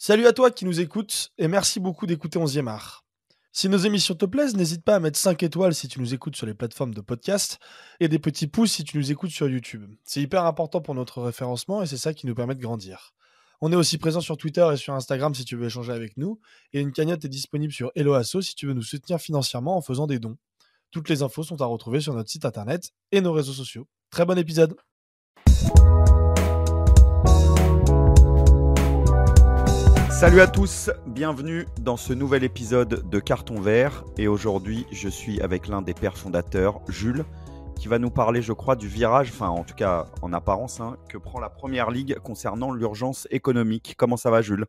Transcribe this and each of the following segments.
Salut à toi qui nous écoutes et merci beaucoup d'écouter 11e art. Si nos émissions te plaisent, n'hésite pas à mettre 5 étoiles si tu nous écoutes sur les plateformes de podcast et des petits pouces si tu nous écoutes sur YouTube. C'est hyper important pour notre référencement et c'est ça qui nous permet de grandir. On est aussi présent sur Twitter et sur Instagram si tu veux échanger avec nous et une cagnotte est disponible sur Helloasso si tu veux nous soutenir financièrement en faisant des dons. Toutes les infos sont à retrouver sur notre site internet et nos réseaux sociaux. Très bon épisode Salut à tous, bienvenue dans ce nouvel épisode de Carton Vert. Et aujourd'hui, je suis avec l'un des pères fondateurs, Jules, qui va nous parler, je crois, du virage, enfin en tout cas en apparence, hein, que prend la Première Ligue concernant l'urgence économique. Comment ça va, Jules?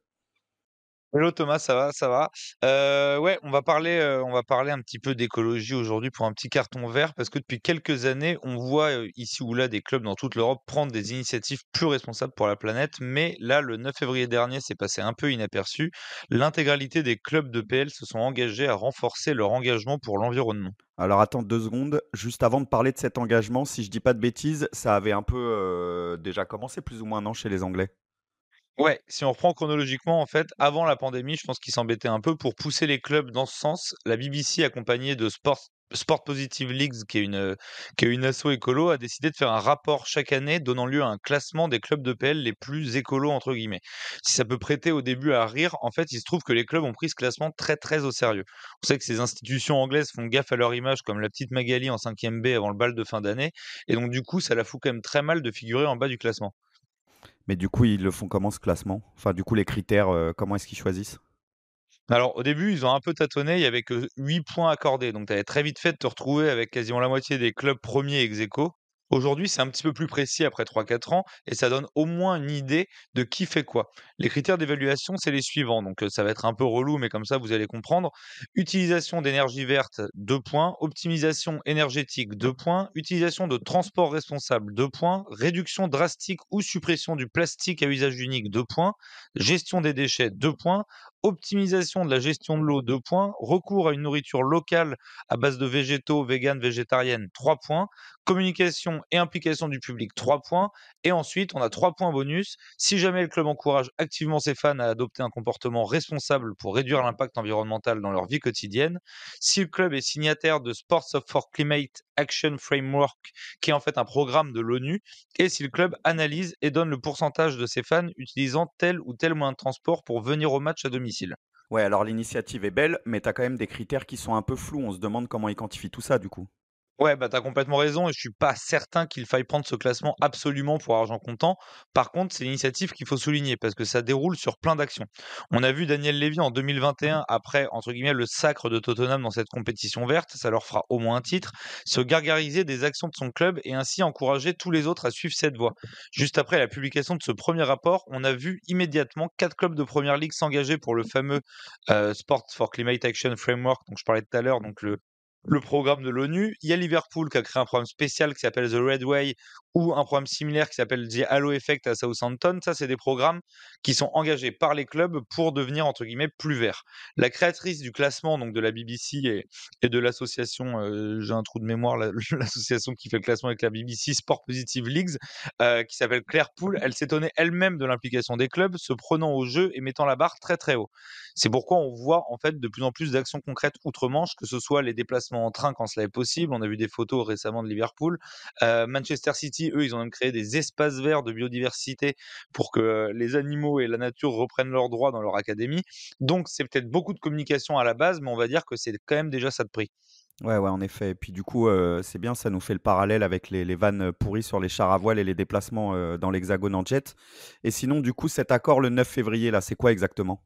Hello Thomas, ça va, ça va? Euh, ouais, on va parler, euh, on va parler un petit peu d'écologie aujourd'hui pour un petit carton vert parce que depuis quelques années, on voit ici ou là des clubs dans toute l'Europe prendre des initiatives plus responsables pour la planète. Mais là, le 9 février dernier, c'est passé un peu inaperçu. L'intégralité des clubs de PL se sont engagés à renforcer leur engagement pour l'environnement. Alors attends deux secondes, juste avant de parler de cet engagement, si je dis pas de bêtises, ça avait un peu déjà commencé plus ou moins non chez les Anglais? Ouais, si on reprend chronologiquement, en fait, avant la pandémie, je pense qu'ils s'embêtaient un peu pour pousser les clubs dans ce sens. La BBC, accompagnée de Sport, Positive Leagues, qui est une, qui est une asso écolo, a décidé de faire un rapport chaque année donnant lieu à un classement des clubs de PL les plus écolos, entre guillemets. Si ça peut prêter au début à rire, en fait, il se trouve que les clubs ont pris ce classement très très au sérieux. On sait que ces institutions anglaises font gaffe à leur image, comme la petite Magali en 5e B avant le bal de fin d'année, et donc du coup, ça la fout quand même très mal de figurer en bas du classement. Mais du coup, ils le font comment ce classement? Enfin, du coup, les critères, euh, comment est-ce qu'ils choisissent? Alors au début, ils ont un peu tâtonné, il y avait que 8 points accordés, donc tu avais très vite fait de te retrouver avec quasiment la moitié des clubs premiers ex. Aujourd'hui, c'est un petit peu plus précis après 3-4 ans et ça donne au moins une idée de qui fait quoi. Les critères d'évaluation, c'est les suivants. Donc, ça va être un peu relou, mais comme ça, vous allez comprendre. Utilisation d'énergie verte, 2 points. Optimisation énergétique, 2 points. Utilisation de transport responsable, 2 points. Réduction drastique ou suppression du plastique à usage unique, 2 points. Gestion des déchets, 2 points optimisation de la gestion de l'eau, 2 points, recours à une nourriture locale à base de végétaux, véganes, végétariennes, 3 points, communication et implication du public, 3 points, et ensuite on a 3 points bonus. Si jamais le club encourage activement ses fans à adopter un comportement responsable pour réduire l'impact environnemental dans leur vie quotidienne, si le club est signataire de Sports for Climate Action Framework, qui est en fait un programme de l'ONU, et si le club analyse et donne le pourcentage de ses fans utilisant tel ou tel moyen de transport pour venir au match à domicile. Ouais, alors l'initiative est belle, mais tu as quand même des critères qui sont un peu flous. On se demande comment ils quantifient tout ça du coup. Ouais, bah, tu as complètement raison et je suis pas certain qu'il faille prendre ce classement absolument pour argent comptant. Par contre, c'est l'initiative qu'il faut souligner parce que ça déroule sur plein d'actions. On a vu Daniel Lévy en 2021, après, entre guillemets, le sacre de Tottenham dans cette compétition verte, ça leur fera au moins un titre, se gargariser des actions de son club et ainsi encourager tous les autres à suivre cette voie. Juste après la publication de ce premier rapport, on a vu immédiatement quatre clubs de première ligue s'engager pour le fameux euh, Sport for Climate Action Framework, dont je parlais tout à l'heure, donc le, le programme de l'ONU. Il y a Liverpool qui a créé un programme spécial qui s'appelle The Red Way ou un programme similaire qui s'appelle The Halo Effect à Southampton. Ça, c'est des programmes qui sont engagés par les clubs pour devenir, entre guillemets, plus verts. La créatrice du classement donc de la BBC et, de l'association, euh, j'ai un trou de mémoire, l'association qui fait le classement avec la BBC, Sport Positive Leagues, euh, qui s'appelle Claire Poole, elle s'étonnait elle-même de l'implication des clubs, se prenant au jeu et mettant la barre très très haut. C'est pourquoi on voit en fait de plus en plus d'actions concrètes outre-Manche, que ce soit les déplacements en train quand cela est possible. On a vu des photos récemment de Liverpool. Euh, Manchester City, eux, ils ont même créé des espaces verts de biodiversité pour que les animaux et la nature reprennent leurs droits dans leur académie. Donc c'est peut-être beaucoup de communication à la base, mais on va dire que c'est quand même déjà ça de prix. Ouais, ouais, en effet. Et puis du coup, euh, c'est bien, ça nous fait le parallèle avec les, vannes pourries sur les chars à voile et les déplacements euh, dans l'hexagone en jet. Et sinon, du coup, cet accord le 9 février, là, c'est quoi exactement?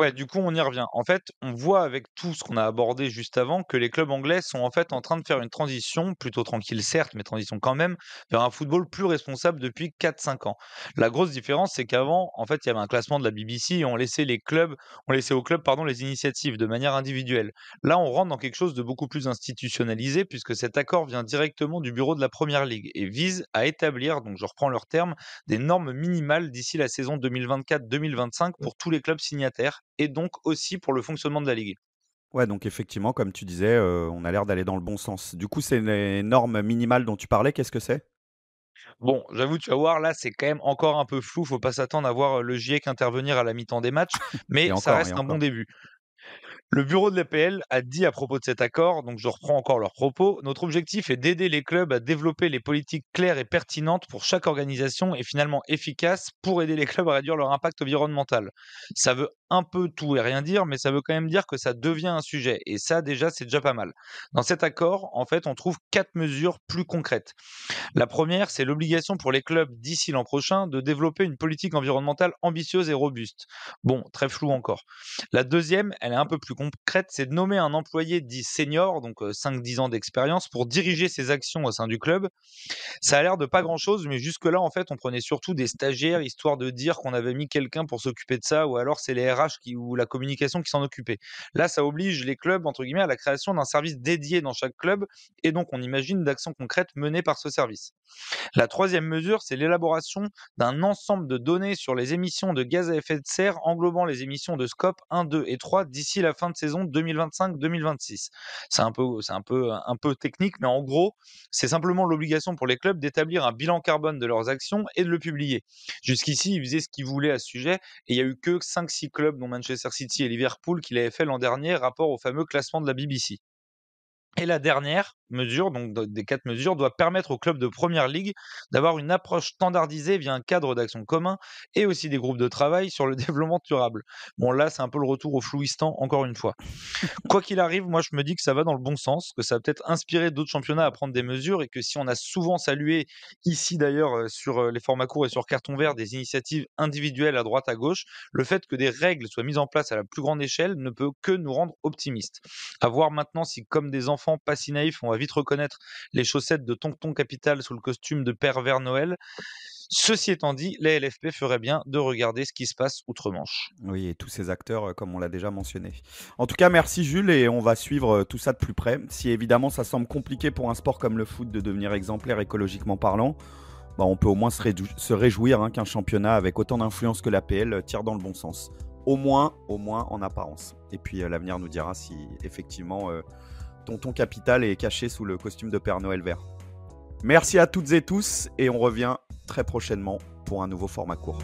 Ouais, du coup, on y revient. En fait, on voit avec tout ce qu'on a abordé juste avant que les clubs anglais sont en fait en train de faire une transition, plutôt tranquille certes, mais transition quand même, vers un football plus responsable depuis 4-5 ans. La grosse différence, c'est qu'avant, en fait, il y avait un classement de la BBC et on laissait les clubs, on laissait aux clubs, pardon, les initiatives de manière individuelle. Là, on rentre dans quelque chose de beaucoup plus institutionnalisé puisque cet accord vient directement du bureau de la Première Ligue et vise à établir, donc je reprends leurs termes, des normes minimales d'ici la saison 2024-2025 pour tous les clubs signataires et donc aussi pour le fonctionnement de la Ligue. Ouais, donc effectivement, comme tu disais, euh, on a l'air d'aller dans le bon sens. Du coup, c'est les normes minimales dont tu parlais, qu'est-ce que c'est? Bon, j'avoue, tu vas voir, là, c'est quand même encore un peu flou. Faut pas s'attendre à voir le GIEC intervenir à la mi-temps des matchs, mais ça reste un bon début. Le bureau de l'APL a dit à propos de cet accord, donc je reprends encore leurs propos, notre objectif est d'aider les clubs à développer les politiques claires et pertinentes pour chaque organisation et finalement efficaces pour aider les clubs à réduire leur impact environnemental. Ça veut un peu tout et rien dire, mais ça veut quand même dire que ça devient un sujet. Et ça, déjà, c'est déjà pas mal. Dans cet accord, en fait, on trouve quatre mesures plus concrètes. La première, c'est l'obligation pour les clubs d'ici l'an prochain de développer une politique environnementale ambitieuse et robuste. Bon, très flou encore. La deuxième, elle est un peu plus concrète, c'est de nommer un employé dit senior, donc 5-10 ans d'expérience, pour diriger ses actions au sein du club. Ça a l'air de pas grand-chose, mais jusque-là, en fait, on prenait surtout des stagiaires, histoire de dire qu'on avait mis quelqu'un pour s'occuper de ça, ou alors c'est les qui, ou la communication qui s'en occupait. Là, ça oblige les clubs, entre guillemets, à la création d'un service dédié dans chaque club, et donc on imagine d'actions concrètes menées par ce service. La troisième mesure, c'est l'élaboration d'un ensemble de données sur les émissions de gaz à effet de serre englobant les émissions de scope 1, 2 et 3 d'ici la fin de saison 2025-2026. C'est un peu, c'est un peu, un peu technique, mais en gros, c'est simplement l'obligation pour les clubs d'établir un bilan carbone de leurs actions et de le publier. Jusqu'ici, ils faisaient ce qu'ils voulaient à ce sujet, et il y a eu que 5-6 clubs dont Manchester City et Liverpool qui l'avaient fait l'an dernier, rapport au fameux classement de la BBC. Et la dernière mesure, donc des quatre mesures, doit permettre aux clubs de première ligue d'avoir une approche standardisée via un cadre d'action commun et aussi des groupes de travail sur le développement durable. Bon, là, c'est un peu le retour au flouistant, encore une fois. Quoi qu'il arrive, moi, je me dis que ça va dans le bon sens, que ça va peut-être inspirer d'autres championnats à prendre des mesures et que si on a souvent salué ici d'ailleurs euh, sur euh, les formats courts et sur carton vert des initiatives individuelles à droite à gauche, le fait que des règles soient mises en place à la plus grande échelle ne peut que nous rendre optimistes. À voir maintenant si, comme des enfants, pas si naïf, on va vite reconnaître les chaussettes de Tonton Capital sous le costume de Père Vert Noël. Ceci étant dit, les LFP ferait bien de regarder ce qui se passe outre-Manche. Oui, et tous ces acteurs, euh, comme on l'a déjà mentionné. En tout cas, merci Jules, et on va suivre euh, tout ça de plus près. Si évidemment ça semble compliqué pour un sport comme le foot de devenir exemplaire écologiquement parlant, bah, on peut au moins se, réjouir hein, qu'un championnat avec autant d'influence que l'APL euh, tire dans le bon sens. Au moins, au moins en apparence. Et puis l'avenir nous dira si effectivement Tonton Capital est caché sous le costume de Père Noël vert. Merci à toutes et tous et on revient très prochainement pour un nouveau format court.